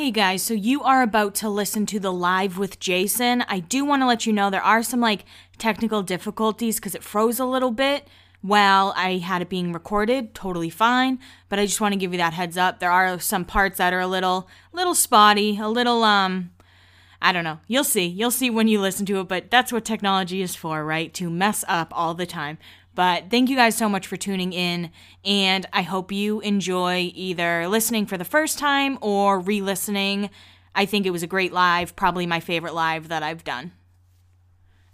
Hey guys, so you are about to listen to the live with Jason. I do want to let you know there are some like technical difficulties because it froze a little bit while I had it being recorded. Totally fine, but I just want to give you that heads up. There are some parts that are a little, little spotty, a little um, I don't know. You'll see. You'll see when you listen to it, but that's what technology is for, right? To mess up all the time. But thank you guys so much for tuning in, and I hope you enjoy either listening for the first time or re listening. I think it was a great live, probably my favorite live that I've done.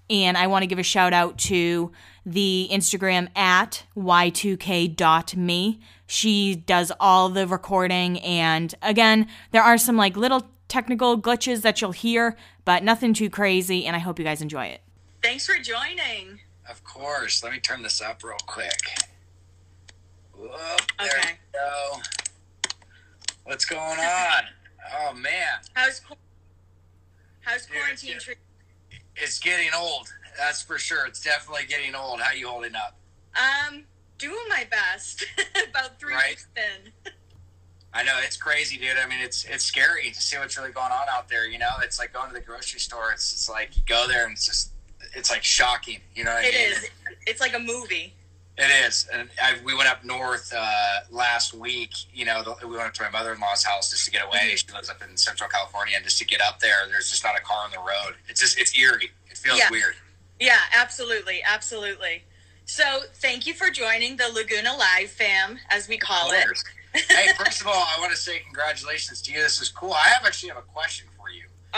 And I want to give a shout out to the Instagram at y2k.me. She does all the recording, and again, there are some like little technical glitches that you'll hear, but nothing too crazy, and I hope you guys enjoy it. Thanks for joining. Of course. Let me turn this up real quick. Whoop, there Okay. we go. What's going on? Oh man, How's how's quarantine yeah. treating? it's getting old. That's for sure. It's definitely getting old. How you holding up? Um, doing my best. About three Right. weeks in. I know it's crazy, dude. I mean, it's it's scary to see what's really going on out there. You know, it's like going to the grocery store. It's it's like you go there and it's just it's like shocking. You know what I mean? is. It's like a movie. It is, and I, we went up north uh, last week. You know, the, we went up to my mother-in-law's house just to get away. Mhm. She lives up in Central California, and just to get up there, there's just not a car on the road. It's just it's eerie. It feels Yeah. weird. Yeah, absolutely, absolutely. So, thank you for joining the Laguna Live fam, as we call it. hey, first of all, I want to say congratulations to you. This is cool. I have actually have a question for you.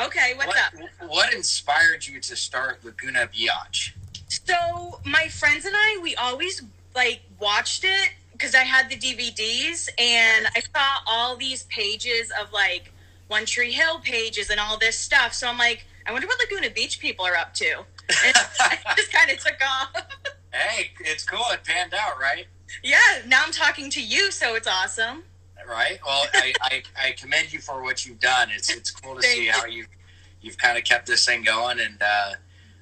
Okay, what's what, up? What inspired you to start Laguna Biatch? So my friends and I, we always like watched it because I had the DVDs and I saw all these pages of like One Tree Hill pages and all this stuff. So I'm like, I wonder what Laguna Beach people are up to. And I just kind of took off. Hey, it's cool. It panned out, right? yeah, now I'm talking to you, so it's awesome. Right. Well, I, I, I commend you for what you've done. It's it's cool to see how you you've kind of kept this thing going, and uh,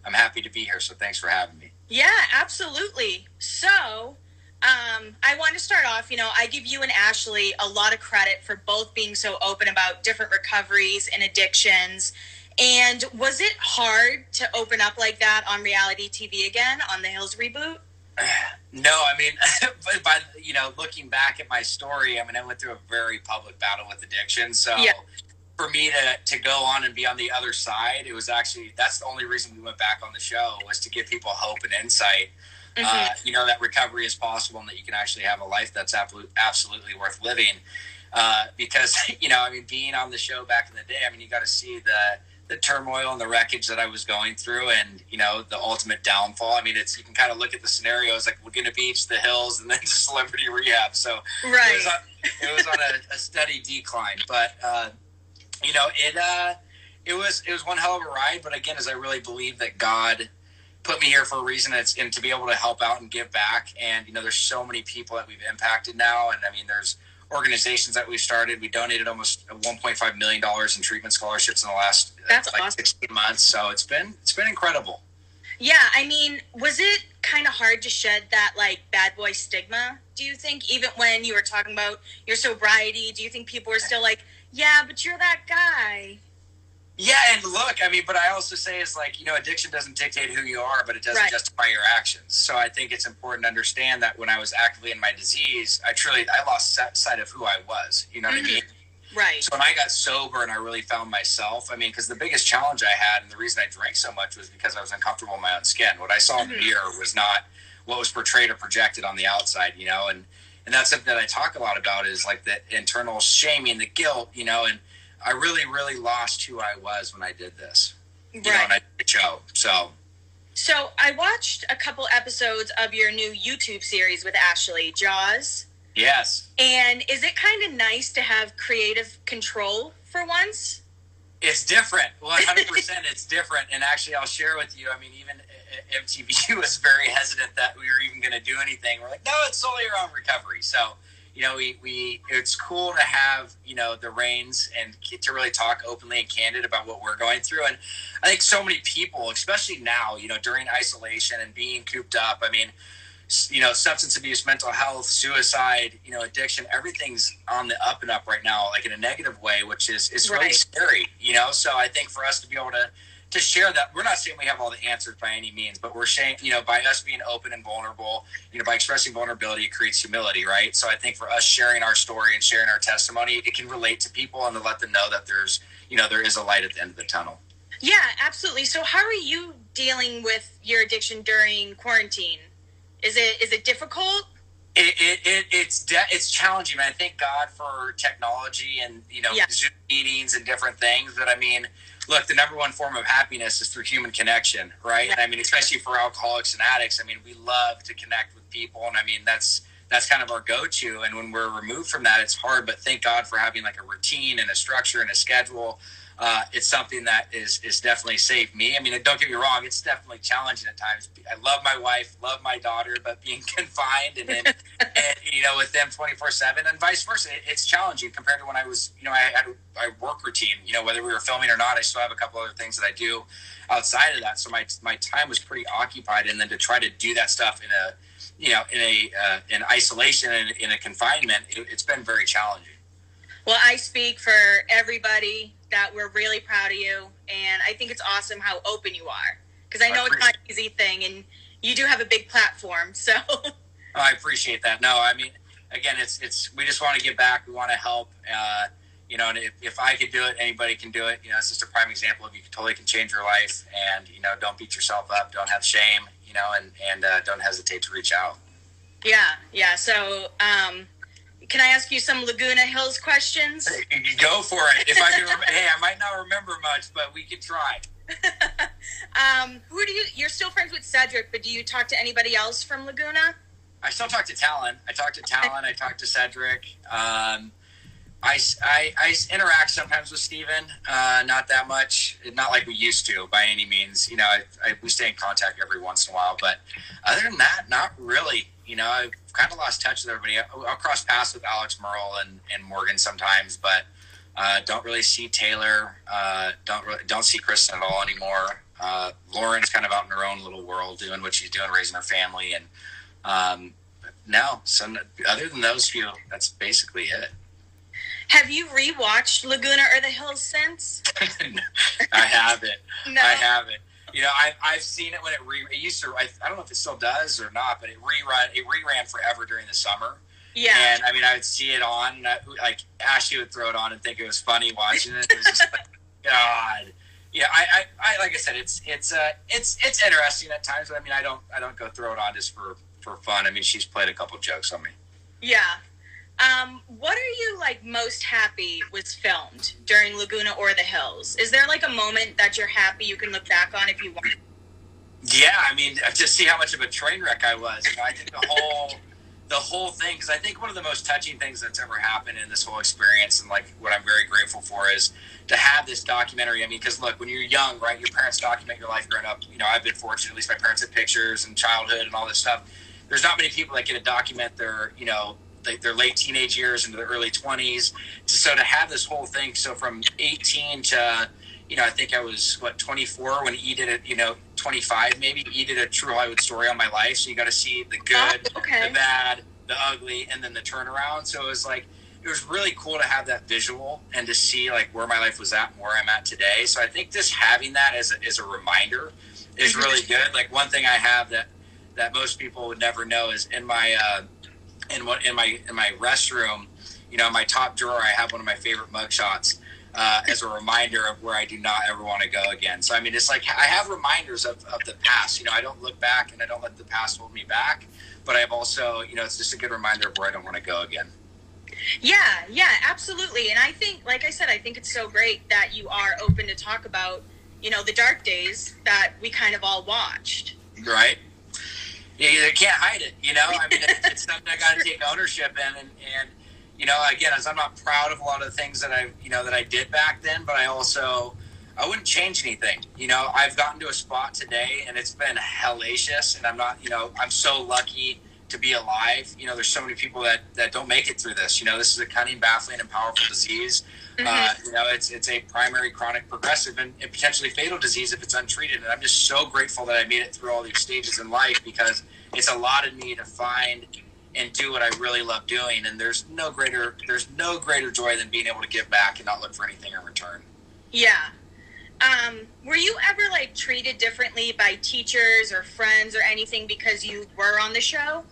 I'm happy to be here. So thanks for having me. Yeah, absolutely. So, um, I want to start off. You know, I give you and Ashley a lot of credit for both being so open about different recoveries and addictions. And was it hard to open up like that on reality TV again on the Hills reboot? No, I mean, you know, looking back at my story, I mean, I went through a very public battle with addiction. So Yeah. for me to to go on and be on the other side, it was actually that's the only reason we went back on the show was to give people hope and insight. Uh, Mm-hmm. you know that recovery is possible and that you can actually have a life that's absolutely absolutely worth living. Uh, because you know, I mean, being on the show back in the day, I mean, you got to see the the turmoil and the wreckage that I was going through, and you know, the ultimate downfall. I mean, it's you can kind of look at the scenarios like Laguna Beach, the hills, and then celebrity rehab. So it right. was on, it was on a, a steady decline, but uh, you know, it uh, it was it was one hell of a ride. But again, as I really believe that God put me here for a reason, it's and to be able to help out and give back. And you know, there's so many people that we've impacted now, and I mean, there's organizations that we've started. We donated almost 1.5 million dollars in treatment scholarships in the last uh, That's like awesome. 16 months. So it's been it's been incredible. Yeah, I mean, was it kind of hard to shed that like bad boy stigma? Do you think even when you were talking about your sobriety, do you think people were still like, "Yeah, but you're that guy"? Yeah, and look, I mean, but I also say is like, you know, addiction doesn't dictate who you are, but it doesn't Right. justify your actions. So I think it's important to understand that when I was actively in my disease, I truly I lost sight- of who I was. You know what Mhm. I mean? Right. So when I got sober and I really found myself, I mean, because the biggest challenge I had and the reason I drank so much was because I was uncomfortable in my own skin. What I saw in the Mhm. mirror was not what was portrayed or projected on the outside, you know, and and that's something that I talk a lot about is like the internal shaming, the guilt, you know, and I really, really lost who I was when I did this, you know, Right. and I did the show. So So I watched a couple episodes of your new YouTube series with Ashley, Jaws. yes, And is it kind of nice to have creative control for once? it's different. One hundred percent, it's different. And actually, I'll share with you. I mean, even uh, MTV was very hesitant that we were even going to do anything. We're like, no, it's solely around recovery. So, you know, we we it's cool to have you know the reins and to really talk openly and candid about what we're going through. And I think so many people, especially now, you know, during isolation and being cooped up. I mean. you know, substance abuse, mental health, suicide, you know, addiction, everything's on the up and up right now, like in a negative way, which is is really Right. scary, you know. So I think for us to be able to to share that, we're not saying we have all the answers by any means, but we're saying, you know, by us being open and vulnerable, you know, by expressing vulnerability, it creates humility, right? So I think for us sharing our story and sharing our testimony, it can relate to people and to let them know that there's, you know, there is a light at the end of the tunnel. Yeah, absolutely. So how are you dealing with your addiction during quarantine? Is it is it difficult? it, it, it it's de- it's challenging. man. I thank God for technology and you know Yeah. Zoom meetings and different things. But I mean, look, the number one form of happiness is through human connection, right? And I mean, especially for alcoholics and addicts. I mean, we love to connect with people, and I mean that's that's kind of our go-to. And when we're removed from that, it's hard. But thank God for having like a routine and a structure and a schedule. Uh, it's something that is is definitely saved me. I mean, don't get me wrong; it's definitely challenging at times. I love my wife, love my daughter, but being confined and, then and you know with them twenty four seven, and vice versa, it, it's challenging compared to when I was, you know, I had a work routine. You know, whether we were filming or not, I still have a couple other things that I do outside of that. So my my time was pretty occupied, and then to try to do that stuff in a you know in a uh, in isolation and in a confinement, it, it's been very challenging. Well, I speak for everybody that we're really proud of you, and I think it's awesome how open you are. Because I I know it's not an easy thing, and you do have a big platform. So Oh, I appreciate that. No, I mean, again, it's it's we just want to give back. We want to help. Uh, you know, and if, if I could do it, anybody can do it. You know, it's just a prime example of you can totally can change your life. And you know, don't beat yourself up. Don't have shame. You know, and and uh, don't hesitate to reach out. yeah, yeah. So um, can I ask you some Laguna Hills questions? Go for it. If I can, rem- hey, I might not remember much, but we can try. um, who do you? You're still friends with Cedric, but do you talk to anybody else from Laguna? I still talk to Talan. I talk to Talan. I talk to Cedric. Um, I, I, I interact sometimes with Stephen, uh, not that much, not like we used to by any means. You know, I, I, we stay in contact every once in a while, but other than that, not really. You know, I've kind of lost touch with everybody. I'll, I'll cross paths with Alex Murrel and, and Morgan sometimes, but uh, don't really see Taylor. Uh, don't really, don't see Kristin at all anymore. Uh, Lauren's kind of out in her own little world, doing what she's doing, raising her family, and um, no. So other than those few, that's basically it. Have you rewatched Laguna or the Hills since? I haven't. No. I haven't. You know, I, I've seen it when it re. It used to. I, I don't know if it still does or not, but it rerun. It reran forever during the summer. Yeah. And I mean, I would see it on. I, like Ashley would throw it on and think it was funny watching it. It was just like, God. Yeah, I, I, I, like I said, it's it's uh it's it's interesting at times. But I mean, I don't I don't go throw it on just for for fun. I mean, she's played a couple jokes on me. Yeah. Um, what are you like most happy was filmed during Laguna or the Hills? Is there like a moment that you're happy you can look back on if you want? Yeah, I mean, just see how much of a train wreck I was. You know, I think the whole, the whole thing. Because I think one of the most touching things that's ever happened in this whole experience, and like what I'm very grateful for, is to have this documentary. I mean, because look, when you're young, right, your parents document your life growing up. You know, I've been fortunate. At least my parents had pictures and childhood and all this stuff. There's not many people that get to document their, you know, like their late teenage years into their early 20s. So to have this whole thing, so from 18 to you know, I think I was what 24 when E did it. You know, 25 maybe. E did a true Hollywood story on my life, so you got to see the good, Oh, okay. the bad, the ugly, and then the turnaround. So it was like it was really cool to have that visual and to see like where my life was at and where I'm at today. So I think just having that as a, as a reminder is really good. Like one thing I have that that most people would never know is in my uh, in what in my in my restroom, you know, in my top drawer, I have one of my favorite mugshots uh, as a reminder of where I do not ever want to go again. So I mean, it's like I have reminders of, of the past. You know, I don't look back and I don't let the past hold me back. But I've also, you know, it's just a good reminder of where I don't want to go again. Yeah, yeah, absolutely. And I think, like I said, I think it's so great that you are open to talk about, you know, the dark days that we kind of all watched. Right? Yeah, you can't hide it. You know, I mean, it's, it's something I got to take ownership in, and and you know, again, as I'm not proud of a lot of the things that I, you know, that I did back then, but I also, I wouldn't change anything. You know, I've gotten to a spot today, and it's been hellacious, and I'm not, you know, I'm so lucky to be alive. You know, there's so many people that that don't make it through this. You know, this is a cunning, baffling, and powerful disease. Uh, you know, it's it's a primary chronic progressive and, and potentially fatal disease if it's untreated. And I'm just so grateful that I made it through all these stages in life because it's allotted me to find and do what I really love doing. And there's no greater there's no greater joy than being able to give back and not look for anything in return. Yeah. Um, were you ever like treated differently by teachers or friends or anything because you were on the show?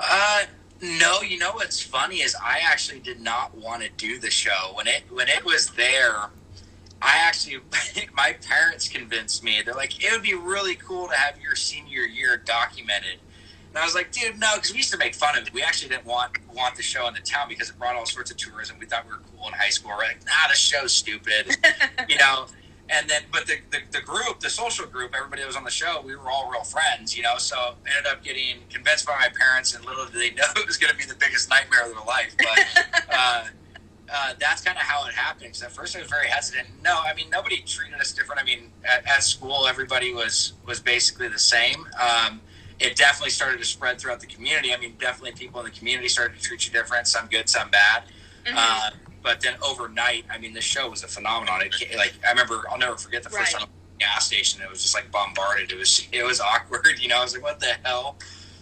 Uh, no. You know what's funny is I actually did not want to do the show when it when it was there. I actually, my parents convinced me. They're like, it would be really cool to have your senior year documented. And I was like, dude, no, because we used to make fun of it. We actually didn't want want the show in the town because it brought all sorts of tourism. We thought we were cool in high school. We're like, nah, the show's stupid, you know. And then, but the, the, the group, the social group, everybody that was on the show, we were all real friends, you know. So I ended up getting convinced by my parents, and little did they know it was going to be the biggest nightmare of their life. But uh, uh, that's kind of how it happened. Because at first I was very hesitant. No, I mean nobody treated us different. I mean, at, at school everybody was was basically the same. Um, it definitely started to spread throughout the community. I mean, definitely people in the community started to treat you different, some good, some bad. Mm-hmm. Uh, but then overnight, I mean, the show was a phenomenon. It, like I remember, I'll never forget the first right. time the gas station. It was just like bombarded. It was it was awkward. You know, I was like, what the hell?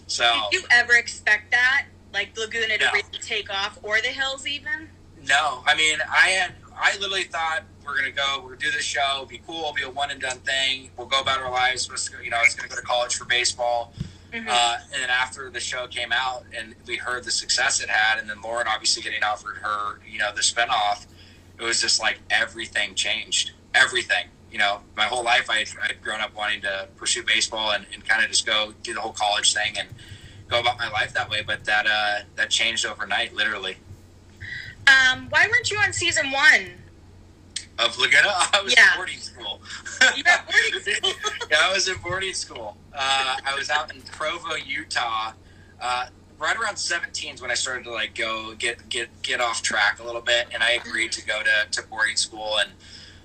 So did you ever expect that, like Laguna to no. really take off, or the hills even? No, I mean, I had I literally thought we're gonna go, we're gonna do this show, be cool, be a one and done thing. We'll go about our lives. You know, I was gonna go to college for baseball. Mm-hmm. Uh, and then after the show came out and we heard the success it had, and then Lauren obviously getting offered her, you know, the spinoff, it was just like everything changed. Everything. You know, my whole life I'd grown up wanting to pursue baseball and, and kind of just go do the whole college thing and go about my life that way. But that uh, that changed overnight, literally. Um, why weren't you on season one? Of Laguna? I was yeah. in boarding school. yeah, boarding school. yeah, I was in boarding school. Uh, I was out in Provo, Utah. Uh, right around 17 is when I started to like go get get get off track a little bit, and I agreed to go to, to boarding school. And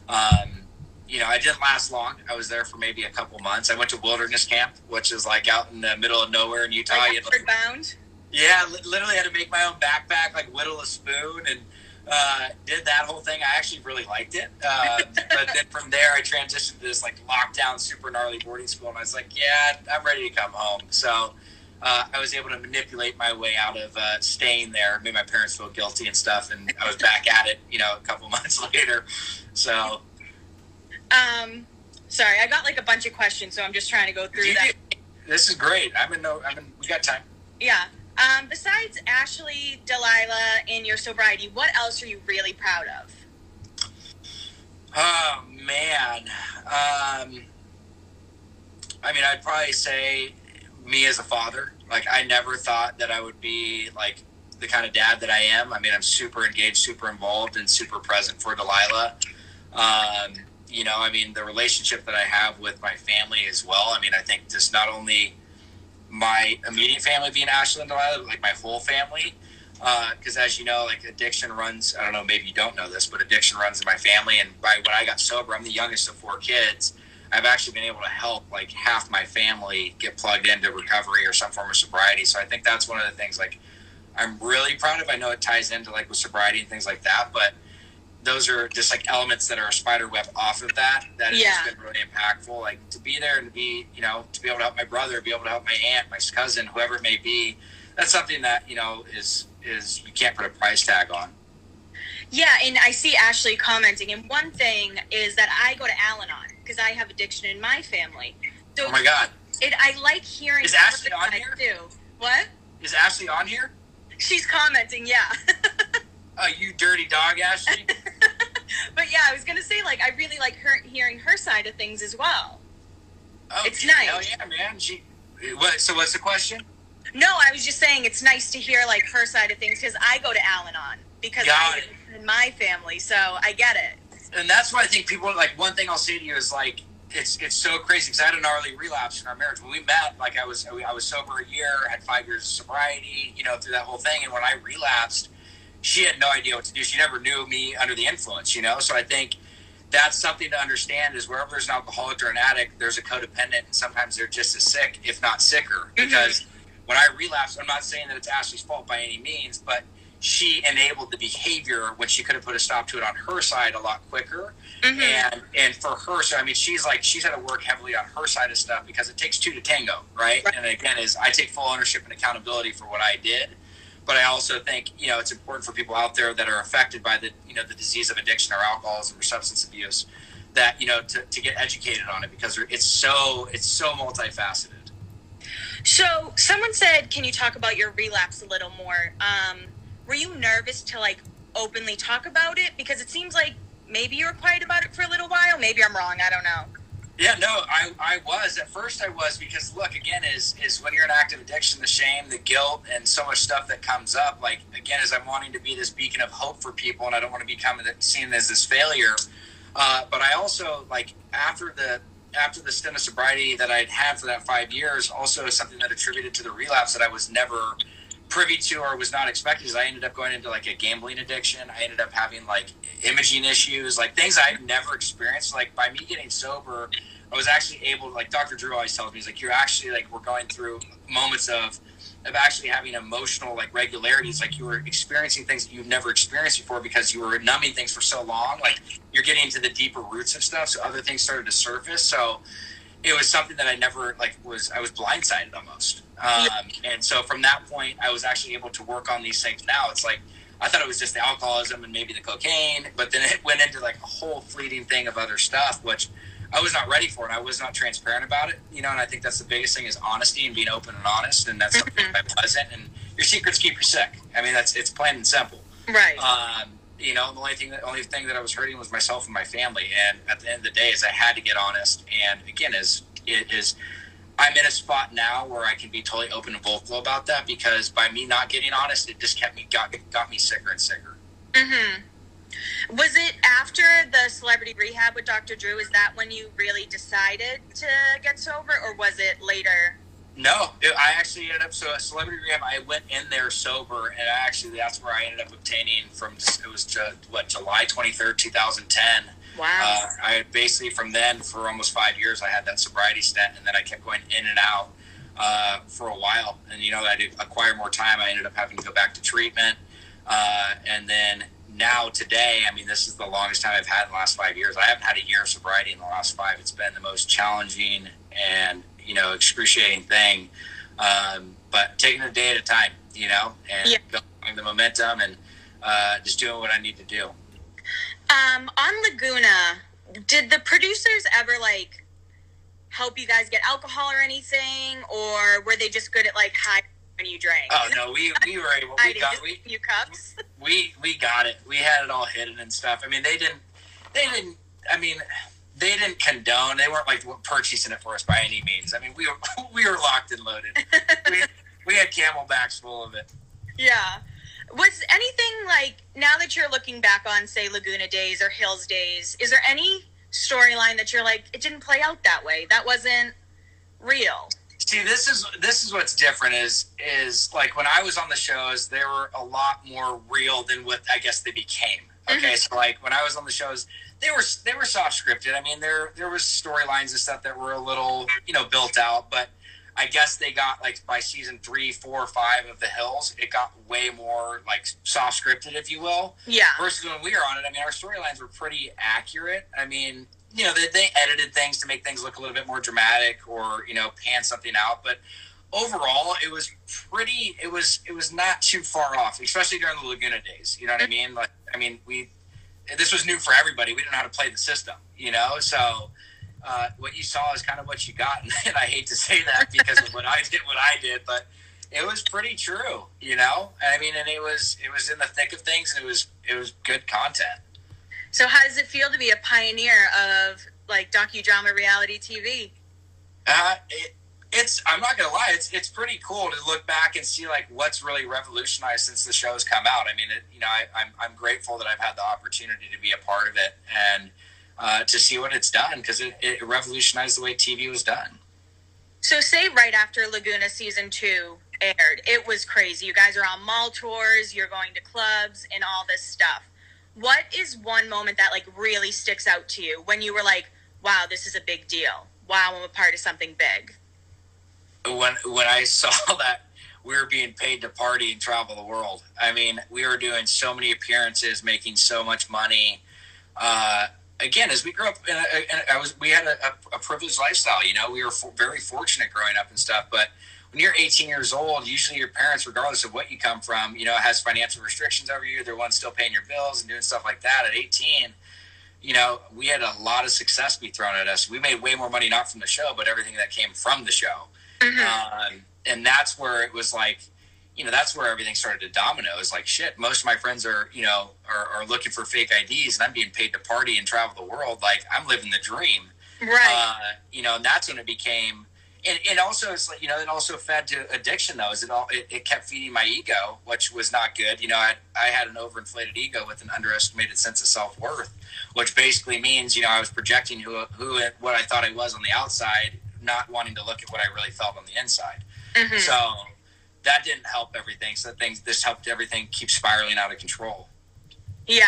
um, you know, I didn't last long. I was there for maybe a couple months. I went to wilderness camp, which is like out in the middle of nowhere in Utah. Like you bound. Yeah, literally had to make my own backpack, like whittle a spoon, and uh, did that whole thing. I actually really liked it. Uh, but then from there, I transitioned to this like lockdown, super gnarly boarding school, and I was like, yeah, I'm ready to come home. So uh, I was able to manipulate my way out of uh, staying there, made my parents feel guilty and stuff, and I was back at it, you know, a couple months later. So, um, sorry, I got like a bunch of questions, so I'm just trying to go through that. This is great. I'm in no, I'm in. We got time. Yeah. Um, besides Ashley, Delilah, and your sobriety, what else are you really proud of? Oh man, um, I mean, I'd probably say me as a father. Like, I never thought that I would be like the kind of dad that I am. I mean, I'm super engaged, super involved, and super present for Delilah. Um, you know, I mean, the relationship that I have with my family as well. I mean, I think just not only my immediate family being Ashley and Delilah, like my whole family. Because uh, as you know, like addiction runs. I don't know, maybe you don't know this, but addiction runs in my family. And by when I got sober, I'm the youngest of four kids. I've actually been able to help like half my family get plugged into recovery or some form of sobriety. So I think that's one of the things like I'm really proud of. I know it ties into like with sobriety and things like that, but those are just like elements that are a spider web off of that that has yeah. been really impactful. Like to be there and to be you know to be able to help my brother be able to help my aunt my cousin whoever it may be that's something that you know is is you can't put a price tag on. Yeah and i see ashley commenting and one thing is that i go to al-anon because i have addiction in my family. So oh my god. it i like hearing is ashley on here? too what? Is ashley on here? She's commenting yeah Oh, you dirty dog, Ashley. but yeah, I was gonna say like I really like her hearing her side of things as well. Oh, it's nice. Hell yeah, man. She. What? So what's the question? No, I was just saying it's nice to hear like her side of things because I go to Al-Anon because Got I in my family, so I get it. And that's why I think people like one thing I'll say to you is like it's it's so crazy because I had an gnarly relapse in our marriage. When we met, like I was I was sober a year, had five years of sobriety, you know, through that whole thing. And when I relapsed, she had no idea what to do. She never knew me under the influence, you know. So I think that's something to understand is wherever there's an alcoholic or an addict, there's a codependent, and sometimes they're just as sick, if not sicker. Mm-hmm. Because when I relapsed, I'm not saying that it's Ashley's fault by any means, but she enabled the behavior when she could have put a stop to it on her side a lot quicker. Mm-hmm. And and for her, so I mean, she's like she's had to work heavily on her side of stuff because it takes two to tango, right? right. And again, is I take full ownership and accountability for what I did, but I also think you know it's important for people out there that are affected by the you know the disease of addiction or alcoholism or substance abuse that you know to, to get educated on it because it's so it's so multifaceted. So someone said, "Can you talk about your relapse a little more?" Um, were you nervous to like openly talk about it because it seems like maybe you were quiet about it for a little while maybe i'm wrong i don't know yeah no i, I was. At first i was because look again is is when you're in active addiction the shame the guilt and so much stuff that comes up like again as i'm wanting to be this beacon of hope for people and i don't want to become seen as this failure uh, but i also like after the after the stint of sobriety that i'd had for that five years also something that attributed to the relapse that i was never privy to or was not expected is I ended up going into like a gambling addiction. I ended up having like imaging issues, like things I've never experienced. Like by me getting sober, I was actually able to, like Dr. Drew always tells me, he's like, you're actually like, we're going through moments of, of actually having emotional like regularities. Like you were experiencing things that you've never experienced before because you were numbing things for so long. Like you're getting into the deeper roots of stuff. So other things started to surface. So it was something that I never like was, I was blindsided almost. Um, and so from that point, I was actually able to work on these things. Now it's like I thought it was just the alcoholism and maybe the cocaine, but then it went into like a whole fleeting thing of other stuff, which I was not ready for, and I was not transparent about it. You know, and I think that's the biggest thing is honesty and being open and honest, and that's something mm-hmm. I wasn't. And your secrets keep you sick. I mean, that's it's plain and simple. Right. Um, you know, the only thing that only thing that I was hurting was myself and my family. And at the end of the day, is I had to get honest. And again, is it is I'm in a spot now where I can be totally open and vocal about that because by me not getting honest, it just kept me got got me sicker and sicker. Mm-hmm. Was it after the celebrity rehab with Dr. Drew? Is that when you really decided to get sober, or was it later? No, it, I actually ended up so celebrity rehab. I went in there sober, and I actually that's where I ended up obtaining from. It was what July twenty third, two thousand ten Wow. Uh, I basically from then for almost five years I had that sobriety stent, and then I kept going in and out uh, for a while. And you know, I did acquire more time. I ended up having to go back to treatment, uh, and then now today, I mean, this is the longest time I've had in the last five years. I haven't had a year of sobriety in the last five. It's been the most challenging and you know excruciating thing. Um, but taking a day at a time, you know, and yeah. building the momentum and uh, just doing what I need to do. Um, on Laguna, did the producers ever like help you guys get alcohol or anything, or were they just good at like hiding when you drank? Oh no, we we were able. We got we few cups. We we got it. We had it all hidden and stuff. I mean, they didn't. They didn't. I mean, they didn't condone. They weren't like purchasing it for us by any means. I mean, we were we were locked and loaded. we, we had CamelBaks full of it. Yeah. Was anything like now that you're looking back on, say, Laguna Days or Hills Days, is there any storyline that you're like, it didn't play out that way? That wasn't real. See, this is this is what's different is is like when I was on the shows, they were a lot more real than what I guess they became. Okay, mm-hmm. so like when I was on the shows, they were they were soft scripted. I mean, there there was storylines and stuff that were a little you know built out, but I guess they got like by season three, four, five of The Hills, it got way more like soft scripted, if you will. Yeah. Versus when we were on it, I mean, our storylines were pretty accurate. I mean, you know, they, they edited things to make things look a little bit more dramatic or you know pan something out, but overall, it was pretty. It was it was not too far off, especially during the Laguna days. You know what I mm-hmm. mean? Like, I mean, we this was new for everybody. We didn't know how to play the system, you know, so uh, what you saw is kind of what you got. And I hate to say that because of what I did, what I did, but it was pretty true, you know. I mean, and it was it was in the thick of things, and it was it was good content. So, how does it feel to be a pioneer of like docudrama reality TV? Uh, it, it's I'm not gonna lie, it's it's pretty cool to look back and see like what's really revolutionized since the show's come out. I mean, it, you know, I, I'm I'm grateful that I've had the opportunity to be a part of it and uh, to see what it's done because it, it revolutionized the way TV was done. So, say right after Laguna season two aired, it was crazy. You guys are on mall tours, you're going to clubs, and all this stuff. What is one moment that like really sticks out to you when you were like, "Wow, this is a big deal. Wow, I'm a part of something big." When when I saw that we were being paid to party and travel the world. I mean, we were doing so many appearances, making so much money. Uh, again, as we grew up, in a, in a, I was we had a, a, privileged lifestyle. You know, we were for, very fortunate growing up and stuff. But when you're 18 years old, usually your parents, regardless of what you come from, you know, has financial restrictions over you. They're one still paying your bills and doing stuff like that. At 18, you know, we had a lot of success be thrown at us. We made way more money not from the show, but everything that came from the show. Mm-hmm. Um, and that's where it was like, you know, that's where everything started to domino. Is like shit. Most of my friends are, you know, are, are, looking for fake IDs, and I'm being paid to party and travel the world. Like I'm living the dream, right? Uh, you know, and that's when it became. And, and also, it's like you know, it also fed to addiction. Though, is it all? It, it, kept feeding my ego, which was not good. You know, I, I had an overinflated ego with an underestimated sense of self worth, which basically means you know I was projecting who who what I thought I was on the outside, not wanting to look at what I really felt on the inside. Mm-hmm. So that didn't help everything. So things this helped everything keep spiraling out of control. Yeah,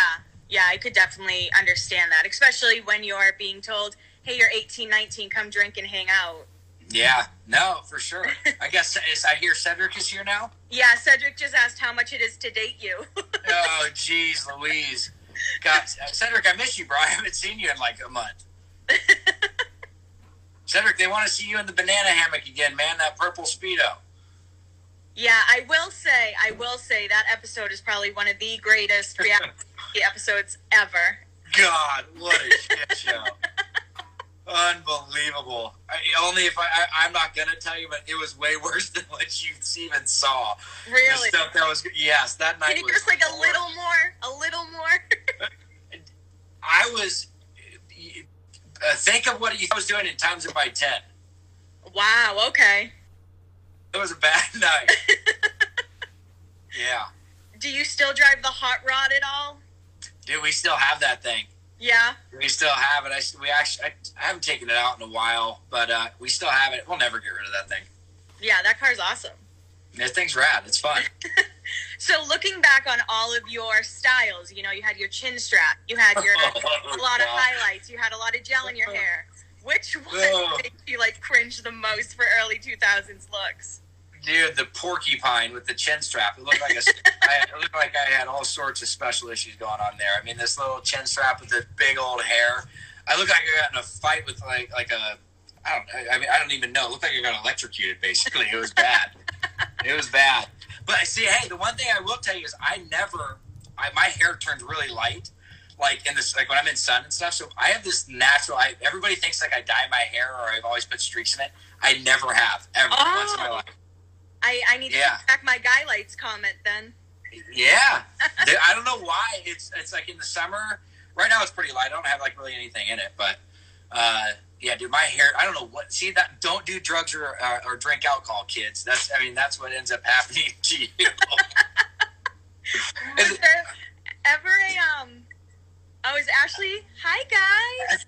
yeah, I could definitely understand that, especially when you're being told, "Hey, you're 18, 19, come drink and hang out." Yeah, no, for sure. I guess is I hear Cedric is here now. Yeah, Cedric just asked how much it is to date you. oh, jeez, Louise. God, Cedric, I miss you, bro. I haven't seen you in like a month. Cedric, they want to see you in the banana hammock again, man. That purple speedo. Yeah, I will say, I will say that episode is probably one of the greatest reality episodes ever. God, what a shit show! Unbelievable. I, only if I, I, am not gonna tell you, but it was way worse than what you even saw. Really? The stuff that was yes, that night. Can you just like a little more, a little more? I was uh, think of what he was doing in times it by 10. Wow, okay. It was a bad night. yeah. Do you still drive the hot rod at all? Do we still have that thing. Yeah. We still have it. I, we actually, I, I haven't taken it out in a while, but uh, we still have it. We'll never get rid of that thing. Yeah, that car's awesome. That thing's rad. It's fun. so looking back on all of your styles, you know, you had your chin strap, you had your oh, a lot of highlights, you had a lot of gel in your oh. hair. Which one oh. made you like cringe the most for early 2000s looks? Dude, the porcupine with the chin strap. It looked like a, I, it looked like I had all sorts of special issues going on there. I mean, this little chin strap with the big old hair. I looked like I got in a fight with like like a I don't I mean I don't even know. It looked like I got electrocuted basically. It was bad. it was bad. But I see, hey, the one thing I will tell you is I never, I, my hair turned really light, like in this, like when I'm in sun and stuff. So I have this natural. I, everybody thinks like I dye my hair or I've always put streaks in it. I never have ever oh. once in my life. I, I need to yeah. check my guy lights comment then. Yeah, I don't know why it's it's like in the summer. Right now it's pretty light. I don't have like really anything in it, but uh, yeah, dude, my hair. I don't know what. See that? Don't do drugs or uh, or drink alcohol, kids. That's. I mean, that's what ends up happening to you. was there ever a um? Oh, is Ashley? Hi, guys.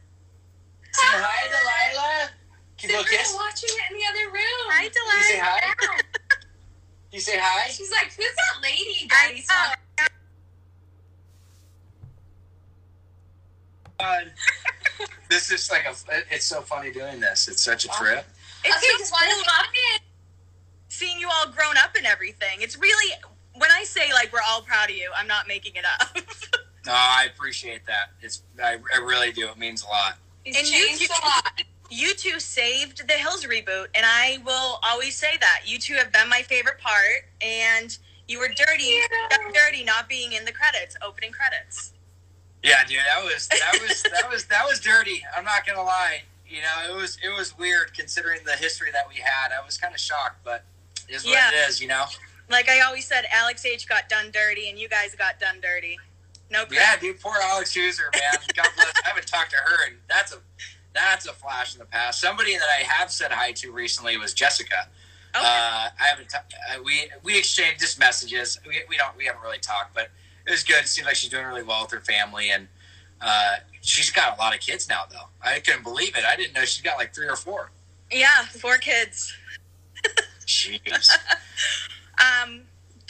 Say hi, Delilah. Keep They're watching it in the other room. Hi, Delilah. You say hi. you say hi. She's like, "Who's that lady?" Daddy's talking God. this is like a. It's so funny doing this. It's such a trip. It's okay, so fun seeing you all grown up and everything. It's really when I say like we're all proud of you. I'm not making it up. no, I appreciate that. It's I, I really do. It means a lot. It's and changed you a lot. You two saved the Hills reboot, and I will always say that you two have been my favorite part. And you were dirty, dirty, not being in the credits, opening credits. Yeah, dude, that was that was that was that was dirty. I'm not gonna lie. You know, it was it was weird considering the history that we had. I was kind of shocked, but is what yeah. it is. You know. Like I always said, Alex H got done dirty, and you guys got done dirty. No. Yeah, dude, poor Alex Hooser, man. God bless. I haven't talked to her, and that's a that's a flash in the past. Somebody that I have said hi to recently was Jessica. Okay. Uh, I haven't. T- uh, we we exchanged just messages. We, we don't. We haven't really talked, but it was good. It seems like she's doing really well with her family, and uh, she's got a lot of kids now. Though I couldn't believe it. I didn't know she's got like three or four. Yeah, four kids. Jeez. um,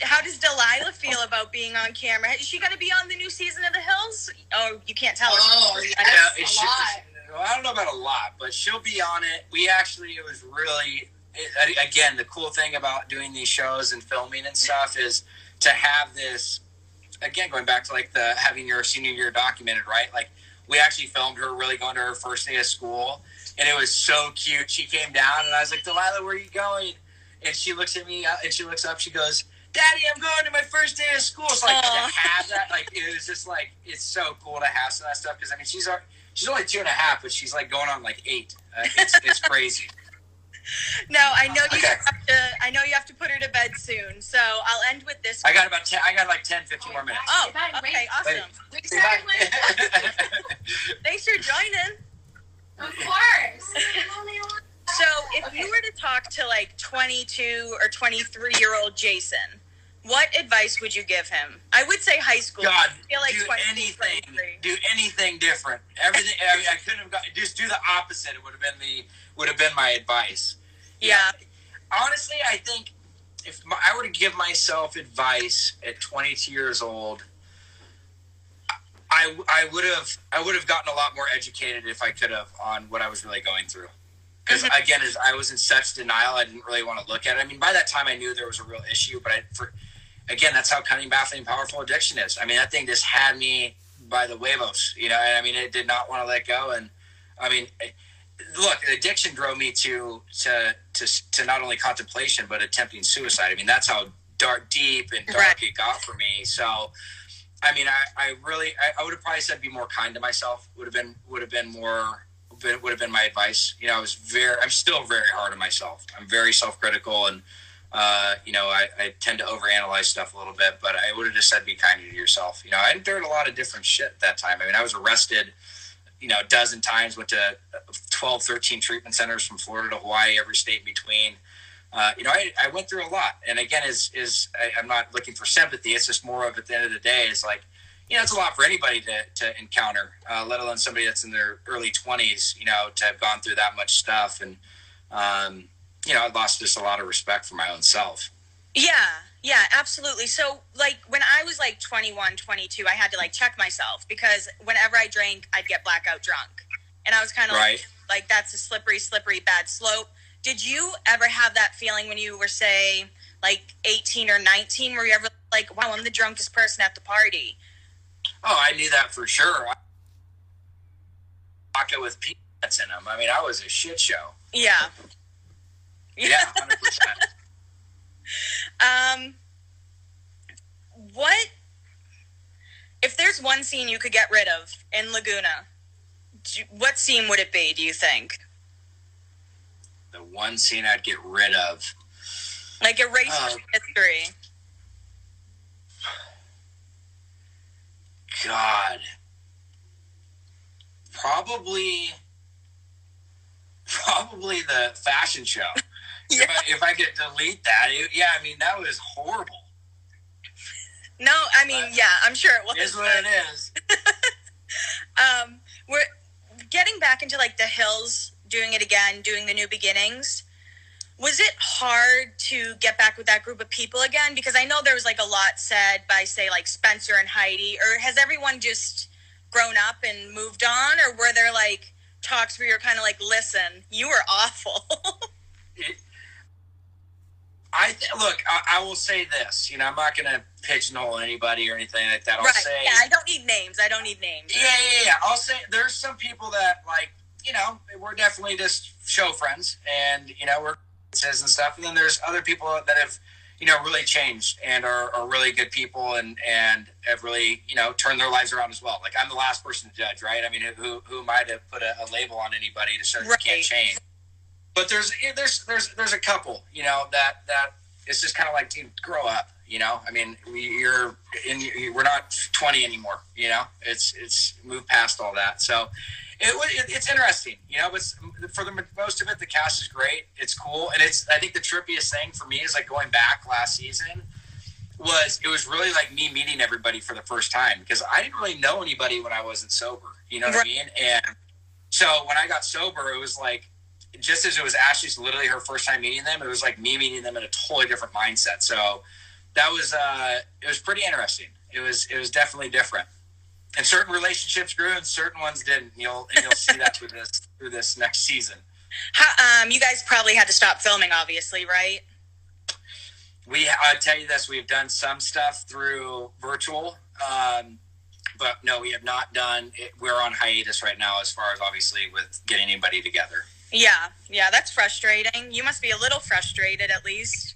how does Delilah feel about being on camera? Is she going to be on the new season of The Hills? Oh, you can't tell. Oh, yeah, a lot. Well, I don't know about a lot, but she'll be on it. We actually, it was really it, again, the cool thing about doing these shows and filming and stuff is to have this. Again, going back to like the having your senior year documented, right? Like we actually filmed her really going to her first day of school, and it was so cute. She came down, and I was like, Delilah, where are you going? And she looks at me, uh, and she looks up. She goes, Daddy, I'm going to my first day of school. So like Aw. to have that, like it was just like it's so cool to have some of that stuff because I mean she's she's only two and a half, but she's like going on like eight. Uh, it's it's crazy. Now I know you Okay. have to. I know you have to put her to bed soon, so I'll end with this. I got about ten. I got like 10, 15 more minutes. Oh, okay, awesome. Wait, Say bye. Thanks for joining. Of course. So, if Okay. you were to talk to like 22 or 23 year old Jason, what advice would you give him? I would say high school. God, I feel like do anything, do anything different. Everything. I, mean, I couldn't have got. Just do the opposite. It would have been the would have been my advice. Yeah. Honestly, I think if my, I were to give myself advice at 22 years old, I I would have I would have gotten a lot more educated if I could have on what I was really going through. Because Mhm. again, as I was in such denial, I didn't really want to look at it. I mean, by that time, I knew there was a real issue, but I, for again, that's how cunning, baffling, powerful addiction is. I mean, that thing just had me by the huevos, you know. And I mean, it did not want to let go. And I mean, I- look, addiction drove me to to to to not only contemplation but attempting suicide. I mean, that's how dark, deep, and dark Right. it got for me. So. I mean, I, I really, I, I would have probably said be more kind to myself. Would have been, would have been more, been, would have been my advice. You know, I was very, I'm still very hard on myself. I'm very self-critical, and uh, you know, I, I tend to overanalyze stuff a little bit. But I would have just said be kind to yourself. You know, I endured a lot of different shit that time. I mean, I was arrested, you know, a dozen times. Went to 12, 13 treatment centers from Florida to Hawaii, every state in between. Uh, you know, I, I went through a lot, and again, is is I, I'm not looking for sympathy. It's just more of at the end of the day, it's like, you know, it's a lot for anybody to, to encounter, uh, let alone somebody that's in their early 20s. You know, to have gone through that much stuff, and um, you know, I lost just a lot of respect for my own self. Yeah, yeah, absolutely. So, like, when I was like 21, 22, I had to like check myself because whenever I drank, I'd get blackout drunk. And I was kind of right. like, like, that's a slippery, slippery, bad slope. Did you ever have that feeling when you were, say, like 18 or 19? Were you ever like, wow, I'm the drunkest person at the party? Oh, I knew that for sure. I pocket with peanuts in them. I mean, I was a shit show. Yeah. Yeah, 100%. One scene you could get rid of in Laguna? What scene would it be? Do you think? The one scene I'd get rid of. Like erase Uh, history. God. Probably probably the fashion show. Yeah. If, I, if I could delete that, it, yeah, I mean that was horrible. No, I mean, uh, yeah, I'm sure it was. Is what it is. Um, we're getting back into like the hills, doing it again, doing the new beginnings. Was it hard to get back with that group of people again? Because I know there was like a lot said by, say, like Spencer and Heidi, or has everyone just grown up and moved on, or were there like talks where you're kind of like, listen, you were awful? It, I th- look. I, I will say this. You know, I'm not going to pigeonhole anybody or anything like that. I'll right. say, Yeah, I don't need names. I don't need names. Yeah, yeah, yeah. I'll say there's some people that like, you know, we're definitely just show friends, and you know, we're and stuff. And then there's other people that have, you know, really changed and are, are really good people and and have really, you know, turned their lives around as well. Like I'm the last person to judge, right? I mean, who who am I to put a, a label on anybody to show Right. you can't change? But there's there's there's there's a couple, you know, that that it's just kind of like, dude, grow up. You know, I mean, we, you're in. We're not 20 anymore. You know, it's it's moved past all that. So it, it it's interesting. You know, but for the most of it, the cast is great. It's cool, and it's. I think the trippiest thing for me is like going back last season was it was really like me meeting everybody for the first time because I didn't really know anybody when I wasn't sober. You know what Right. I mean? And so when I got sober, it was like just as it was Ashley's literally her first time meeting them, it was like me meeting them in a totally different mindset. So that was uh it was pretty interesting. It was it was definitely different. And certain relationships grew and certain ones didn't. You'll and you'll see that through this through this next season. How, um, you guys probably had to stop filming, obviously, right? We, I'll tell you this: we've done some stuff through virtual, um, but no, we have not done. It, we're on hiatus right now, as far as obviously with getting anybody together. Yeah, yeah, that's frustrating. You must be a little frustrated, at least.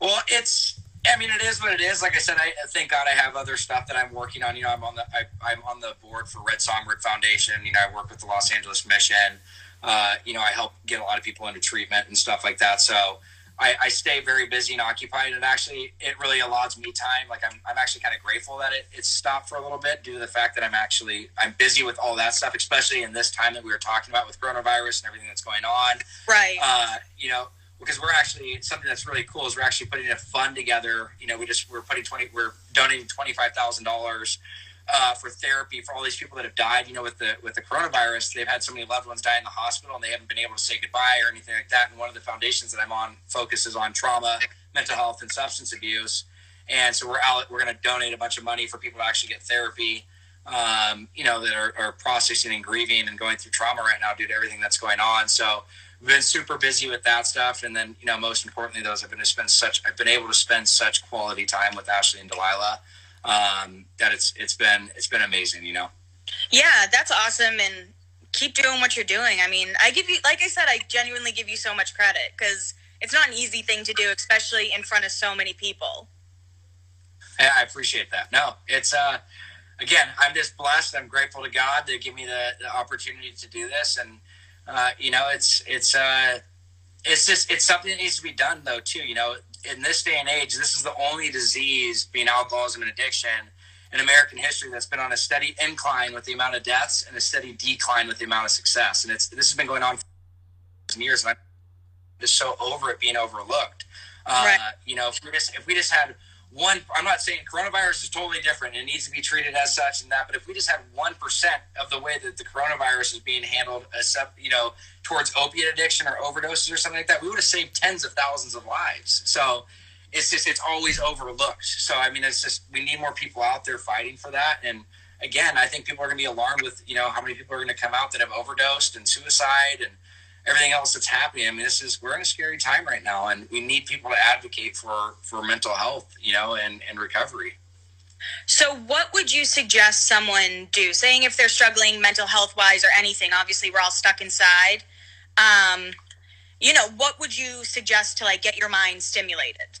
Well, it's. I mean, it is what it is. Like I said, I thank God I have other stuff that I'm working on. You know, I'm on the I, am on the board for Red Songbird Foundation. You know, I work with the Los Angeles Mission. Uh, you know, I help get a lot of people into treatment and stuff like that. So I, I, stay very busy and occupied. And actually, it really allows me time. Like I'm, I'm actually kind of grateful that it, it's stopped for a little bit due to the fact that I'm actually I'm busy with all that stuff, especially in this time that we were talking about with coronavirus and everything that's going on. Right. Uh, you know, because we're actually something that's really cool is we're actually putting a fund together. You know, we just we're putting twenty we're donating twenty five thousand dollars uh, for therapy for all these people that have died. You know, with the with the coronavirus, they've had so many loved ones die in the hospital, and they haven't been able to say goodbye or anything like that. And one of the foundations that I'm on focuses on trauma, mental health, and substance abuse. And so we're out. We're going to donate a bunch of money for people to actually get therapy. Um, you know, that are, are processing and grieving and going through trauma right now due to everything that's going on. So we've been super busy with that stuff. And then, you know, most importantly, those I've been to spend such, I've been able to spend such quality time with Ashley and Delilah um, that it's it's been it's been amazing. You know. Yeah, that's awesome, and keep doing what you're doing. I mean, I give you, like I said, I genuinely give you so much credit because it's not an easy thing to do, especially in front of so many people. Yeah, I appreciate that. No, it's uh, again, I'm just blessed. I'm grateful to God to give me the, the opportunity to do this, and uh, you know, it's it's uh, it's just it's something that needs to be done though too. You know, in this day and age, this is the only disease, being alcoholism and addiction, in American history that's been on a steady incline with the amount of deaths and a steady decline with the amount of success. And it's this has been going on for years, and I'm just so over it being overlooked. Uh, right. You know, if we just if we just had one i'm not saying coronavirus is totally different it needs to be treated as such and that but if we just had 1% of the way that the coronavirus is being handled uh, as you know towards opiate addiction or overdoses or something like that we would have saved tens of thousands of lives. So it's just it's always overlooked. So i mean it's just we need more people out there fighting for that. And again i think people are going to be alarmed with you know how many people are going to come out that have overdosed and suicide and everything else that's happening. I mean, this is we're in a scary time right now, and we need people to advocate for for mental health, you know, and and recovery. So, what would you suggest someone do? Saying if they're struggling mental health wise or anything, obviously we're all stuck inside. Um, you know, what would you suggest to like get your mind stimulated?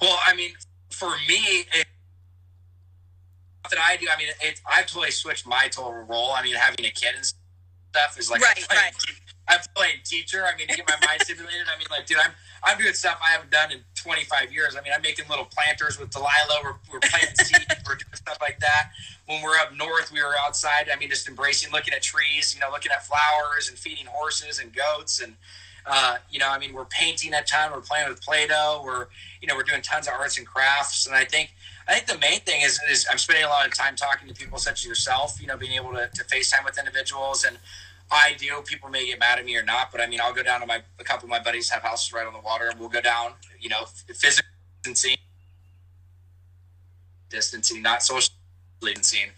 Well, I mean, for me, it, that I do. I mean, it, I've totally switched my total role. I mean, having a kid and stuff is like right, I'm, playing, right. I'm playing teacher. I mean, to get my mind stimulated. I mean, like, dude, I'm I'm doing stuff I haven't done in 25 years. I mean, I'm making little planters with Delilah. We're, we're planting seeds. We're doing stuff like that. When we're up north, we were outside. I mean, just embracing, looking at trees, you know, looking at flowers and feeding horses and goats. And, uh, you know, I mean, we're painting a ton. We're playing with Play-Doh. We're, you know, we're doing tons of arts and crafts. And I think, I think the main thing is, is I'm spending a lot of time talking to people such as yourself, you know, being able to, to FaceTime with individuals and, I do. People may get mad at me or not, but I mean, I'll go down to my a couple of my buddies have houses right on the water, and we'll go down. You know, physical distancing, distancing, not social distancing.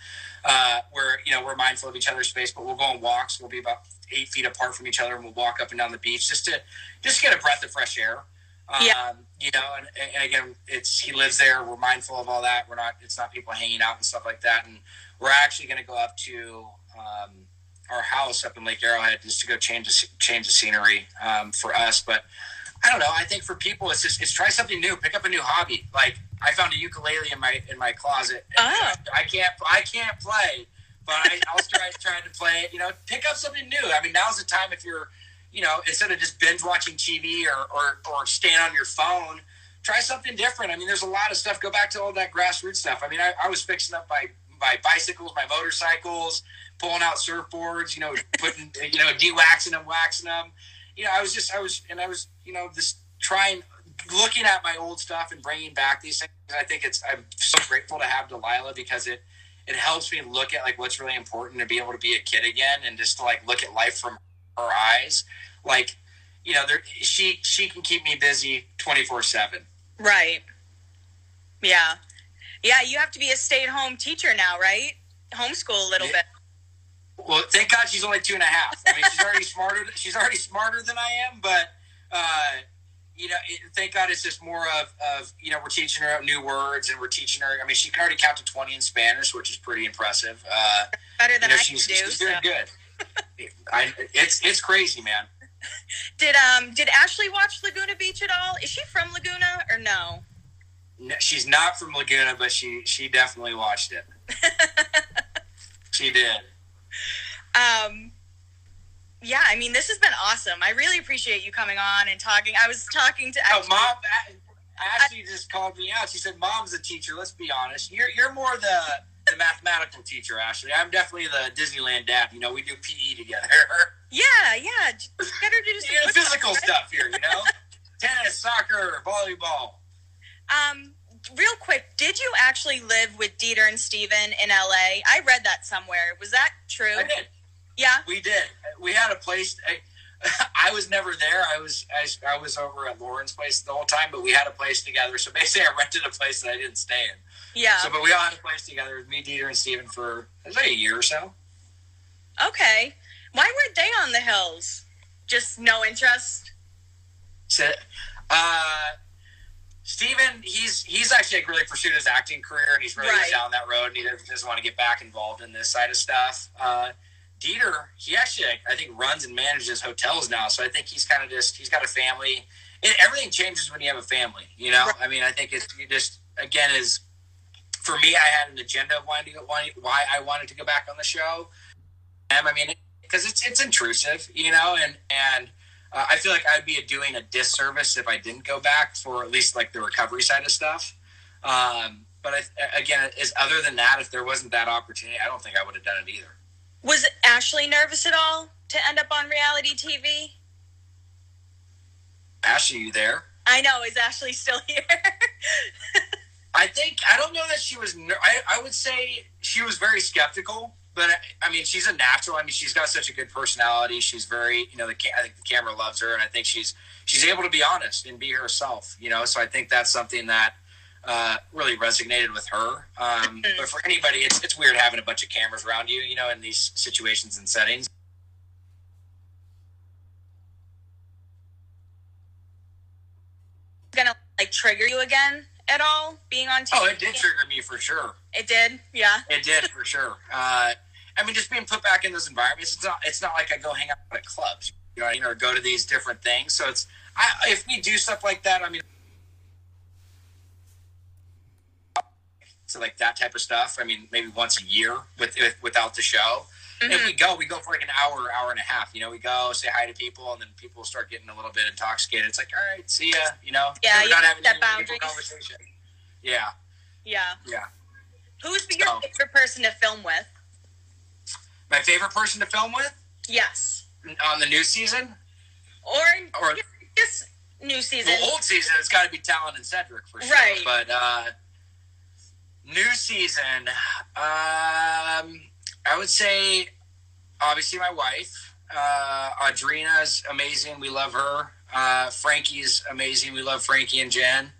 Uh, where you know we're mindful of each other's space, but we'll go on walks. We'll be about eight feet apart from each other, and we'll walk up and down the beach just to just get a breath of fresh air. Um, yeah. You know, and, and again, it's he lives there. We're mindful of all that. We're not. It's not people hanging out and stuff like that. And we're actually going to go up to. Um, our house up in Lake Arrowhead just to go change the, change the scenery um, for us. But I don't know. I think for people, it's just it's try something new. Pick up a new hobby. Like I found a ukulele in my in my closet. Oh. Uh, I can't I can't play, but I, I'll try trying to play it. You know, pick up something new. I mean, now's the time if you're, you know, instead of just binge watching TV or or, or staying on your phone. Try something different. I mean, there's a lot of stuff. Go back to all that grassroots stuff. I mean, I, I was fixing up my my bicycles, my motorcycles, pulling out surfboards, you know, putting, you know, de-waxing them, waxing them. You know, I was just, I was, and I was, you know, just trying, looking at my old stuff and bringing back these things. I think it's, I'm so grateful to have Delilah because it, it helps me look at like what's really important to be able to be a kid again and just to like look at life from her eyes. Like, you know, there, she, she can keep me busy 24 seven. Right. Yeah. Yeah. You have to be a stay at home teacher now, right? Homeschool a little yeah. bit. Well, thank God she's only two and a half. I mean, she's already smarter. She's already smarter than I am, but uh, you know, it, thank God it's just more of, of you know we're teaching her new words and we're teaching her. I mean, she can already count to twenty in Spanish, which is pretty impressive. Uh, Better than you know, I she's, can do. she's doing so. good. I, it's it's crazy, man. Did um did Ashley watch Laguna Beach at all? Is she from Laguna or no? No, she's not from Laguna, but she she definitely watched it. she did. Um, yeah, I mean, this has been awesome. I really appreciate you coming on and talking. I was talking to Oh, mom. A- Ashley just called me out. She said, "Mom's a teacher." Let's be honest. You're you're more the the mathematical teacher, Ashley. I'm definitely the Disneyland dad. You know, we do PE together. Yeah, yeah. Her to do some physical right? stuff here. You know, tennis, soccer, volleyball. Um, real quick, did you actually live with Dieter and Stephen in LA? I read that somewhere. Was that true? I did. Yeah. We did. We had a place. I, I was never there. I was I, I was over at Lauren's place the whole time, but we had a place together. So basically, I rented a place that I didn't stay in. Yeah. So, but we all had a place together with me, Dieter, and Stephen for like a year or so. okay. Why weren't they on the hills? Just no interest. So, uh, Stephen, he's he's actually like really pursued his acting career, and he's really Right. down that road, and he doesn't, doesn't want to get back involved in this side of stuff. Uh, Dieter, he actually I think runs and manages hotels now, so I think he's kind of just he's got a family. It, everything changes when you have a family, you know. Right. I mean, I think it's you just again is for me. I had an agenda of wanting to go, why I wanted to go back on the show. Um, I mean, because it's it's intrusive, you know, and and uh, I feel like I'd be doing a disservice if I didn't go back for at least like the recovery side of stuff. Um, but I, again, is other than that, if there wasn't that opportunity, I don't think I would have done it either. Was Ashley nervous at all to end up on reality TV? Ashley, you there? I know. Is Ashley still here? I think I don't know that she was. ner- I I would say she was very skeptical, but I, I mean she's a natural. I mean she's got such a good personality. She's very you know the ca- I think the camera loves her, and I think she's she's able to be honest and be herself. You know, so I think that's something that uh, really resonated with her. Um, but for anybody, it's it's weird having a bunch of cameras around you. You know, in these situations and settings. Gonna like trigger you again at all being on TV? Oh, it did trigger me for sure. It did. Yeah. It did for sure. Uh, I mean, just being put back in those environments. It's not. It's not like I go hang out at clubs, you know, what I mean, or go to these different things. So it's. I, if we do stuff like that, I mean, so like that type of stuff. I mean, maybe once a year with, with without the show. Mm-hmm. If we go, we go for like an hour, hour and a half. You know, we go say hi to people, and then people start getting a little bit intoxicated. It's like, all right, see ya. You know, Yeah, we're you not having meaningful boundaries. conversation. Yeah, Yeah. yeah. Who's your So- favorite person to film with? My favorite person to film with Yes. on the new season. Or, Or- just new season. The old season, it's got to be Talan and Cedric for sure. Right. But uh, new season, um, I would say obviously my wife. Uh, Audrina's amazing. We love her. Uh, Frankie's amazing. We love Frankie and Jen.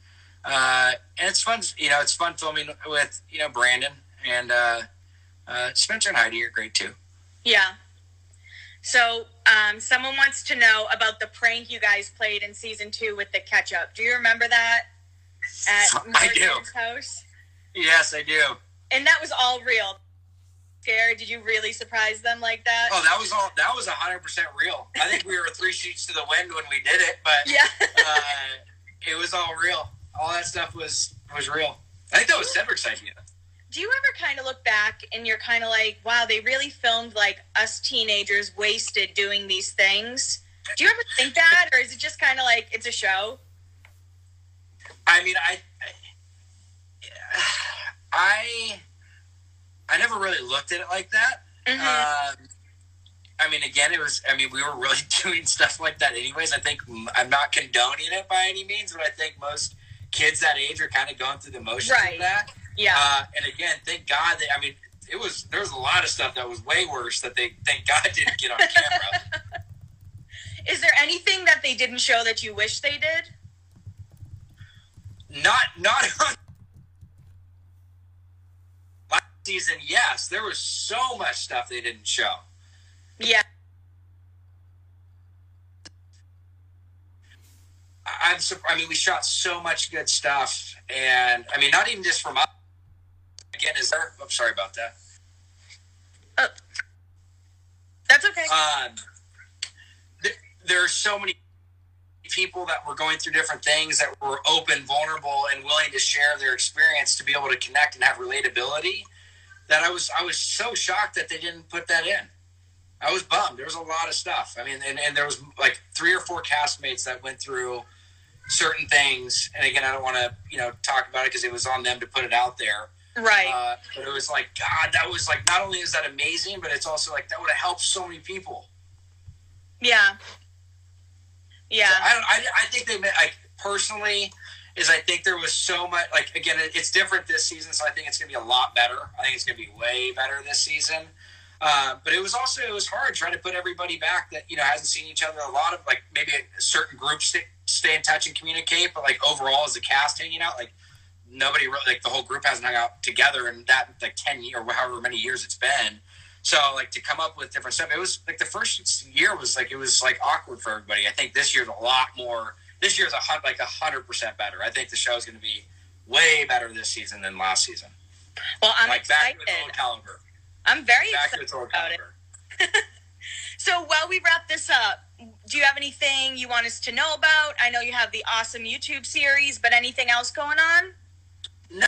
Uh, and it's fun, you know, it's fun filming with, you know, Brandon and uh, uh, Spencer and Heidi are great too. Yeah. So, um, someone wants to know about the prank you guys played in season two with the ketchup. Do you remember that at I do. Morgan's house? Yes, I do. And that was all real. Scared? Did you really surprise them like that? Oh, that was all. That was hundred percent real. I think we were three sheets to the wind when we did it, but yeah. uh, it was all real. All that stuff was was real. I think that was Cedric's idea. Do you ever kind of look back and you're kind of like, wow, they really filmed like us teenagers wasted doing these things? Do you ever think that, or is it just kind of like it's a show? I mean, I, I, I never really looked at it like that. Mhm. Um, I mean, again, it was. I mean, we were really doing stuff like that, anyways. I think I'm not condoning it by any means, but I think most kids that age are kind of going through the motions Right. of that. yeah. Uh, and again, thank God that I mean, it was there was a lot of stuff that was way worse that they thank God didn't get on camera. is there anything that they didn't show that you wish they did? not not on last season. Yes, there was so much stuff they didn't show. Yeah. I'm. I mean, we shot so much good stuff, and I mean, not even just from us. Again, is there? I'm sorry about that. Oh, that's okay. Um, there, there are so many people that were going through different things that were open, vulnerable, and willing to share their experience to be able to connect and have relatability. That I was I was so shocked that they didn't put that in. I was bummed. There was a lot of stuff. I mean, and, and there was like three or four castmates that went through certain things. And again, I don't want to you know talk about it because it was on them to put it out there. right. Uh, but it was like God, that was like not only is that amazing, but it's also like that would have helped so many people. yeah. Yeah. I don't. I, I think they meant like personally is I think there was so much like again it's different this season, so I think it's gonna be a lot better. I think it's gonna be way better this season. Uh, but it was also it was hard trying to put everybody back that you know hasn't seen each other a lot of like maybe a certain groups stay, stay in touch and communicate, but like overall as a cast hanging out like nobody really like the whole group hasn't hung out together in that like ten year or however many years it's been. So like to come up with different stuff, it was like the first year was like it was like awkward for everybody. I think this year's a lot more. This year's a hun- like a hundred percent better. I think the show is going to be way better this season than last season. well, I'm like excited. to its old caliber. I'm very Back excited about it. So while we wrap this up, do you have anything you want us to know about? I know you have the awesome YouTube series, but anything else going on? No.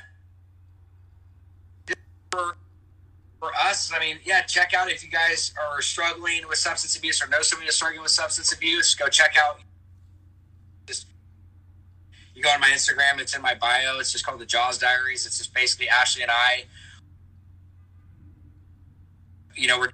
for for us, I mean, yeah, check out if you guys are struggling with substance abuse or know somebody who's struggling with substance abuse, go check out. You go on my Instagram; it's in my bio. It's just called the Jaws Diaries. It's just basically Ashley and I. You know, we're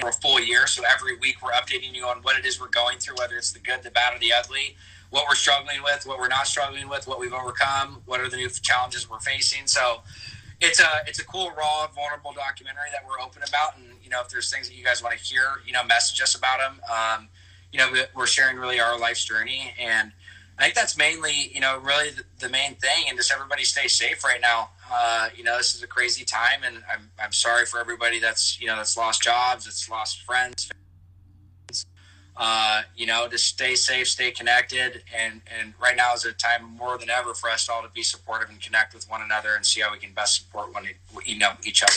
for a full year, so every week we're updating you on what it is we're going through, whether it's the good, the bad, or the ugly. What we're struggling with, what we're not struggling with, what we've overcome, what are the new challenges we're facing. So, it's a it's a cool raw vulnerable documentary that we're open about and you know if there's things that you guys want to hear you know message us about them um, you know we're sharing really our life's journey and i think that's mainly you know really the, main thing and just everybody stay safe right now uh, you know this is a crazy time and I'm, I'm sorry for everybody that's you know that's lost jobs that's lost friends uh, you know, just stay safe, stay connected, and and right now is a time more than ever for us all to be supportive and connect with one another and see how we can best support one you know each other.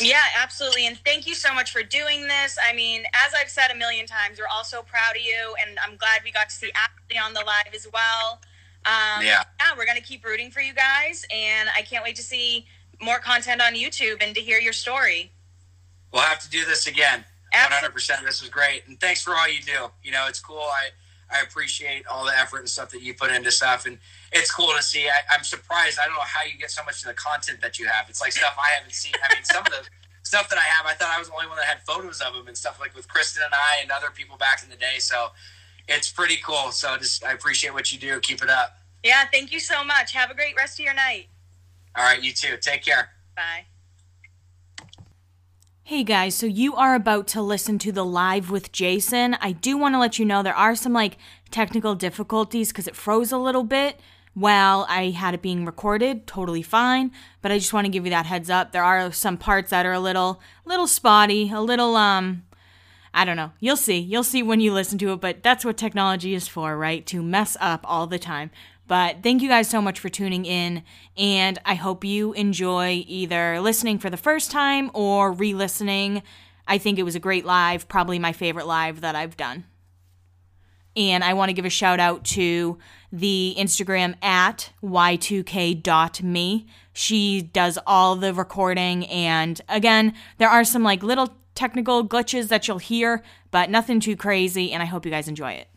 Yeah, absolutely. And thank you so much for doing this. I mean, as I've said a million times, we're all so proud of you, and I'm glad we got to see Ashley on the live as well. Um, Yeah. yeah, we're gonna keep rooting for you guys, and I can't wait to see more content on YouTube and to hear your story. We'll have to do this again. Absolutely. hundred percent. This was great, and thanks for all you do. You know, it's cool. I I appreciate all the effort and stuff that you put into stuff, and it's cool to see. I, I'm surprised. I don't know how you get so much of the content that you have. It's like stuff I haven't seen. I mean, some of the stuff that I have, I thought I was the only one that had photos of them and stuff like with Kristin and I and other people back in the day. So it's pretty cool. So just I appreciate what you do. Keep it up. Yeah, thank you so much. Have a great rest of your night. All right, you too. Take care. Bye. Hey guys, so you are about to listen to the live with Jason. I do want to let you know there are some like technical difficulties because it froze a little bit while I had it being recorded. Totally fine, but I just want to give you that heads up. There are some parts that are a little, little spotty, a little um. I don't know. You'll see. You'll see when you listen to it, but that's what technology is for, right? To mess up all the time. But thank you guys so much for tuning in, and I hope you enjoy either listening for the first time or re listening. I think it was a great live, probably my favorite live that I've done. And I want to give a shout out to the Instagram at y2k.me. She does all the recording. And again, there are some like little technical glitches that you'll hear, but nothing too crazy. And I hope you guys enjoy it.